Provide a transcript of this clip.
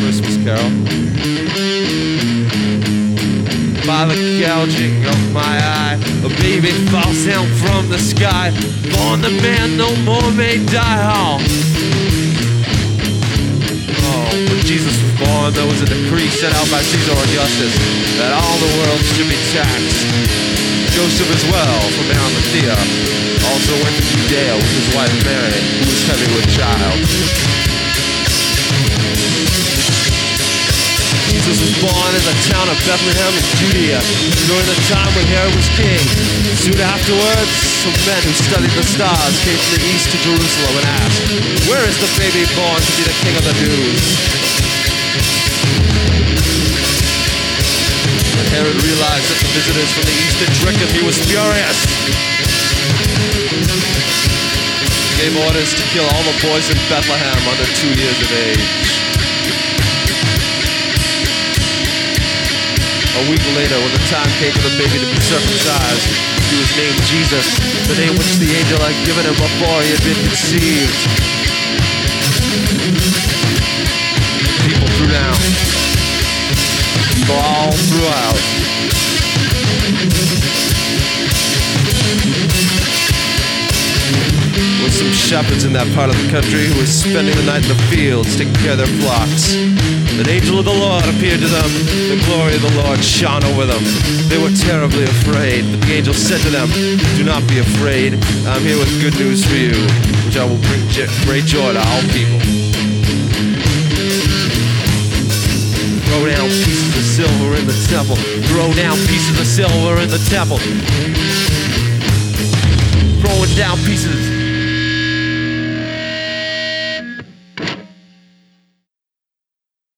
Christmas Carol. By the gouging of my eye, a baby falls down from the sky. Born the man no more may die. Oh. Oh, when Jesus was born, there was a decree set out by Caesar Augustus that all the world should be taxed. Joseph as well, from Arimathea, also went to Judea with his wife Mary, who was heavy with child. Jesus was born in the town of Bethlehem in Judea during the time when Herod was king. Soon afterwards, some men who studied the stars came from the east to Jerusalem and asked, Where is the baby born to be the king of the Jews? Herod realized that the visitors from the east had tricked him, he was furious. He gave orders to kill all the boys in Bethlehem under two years of age. A week later, when the time came for the baby to be circumcised, he was named Jesus, the name which the angel had given him before he had been conceived. All throughout. With some shepherds in that part of the country who were spending the night in the fields taking care of their flocks. An angel of the Lord appeared to them. The glory of the Lord shone over them. They were terribly afraid, but the angel said to them, Do not be afraid. I'm here with good news for you, which I will bring great joy to all people. Throw down silver in the temple. Throw down pieces of silver in the temple.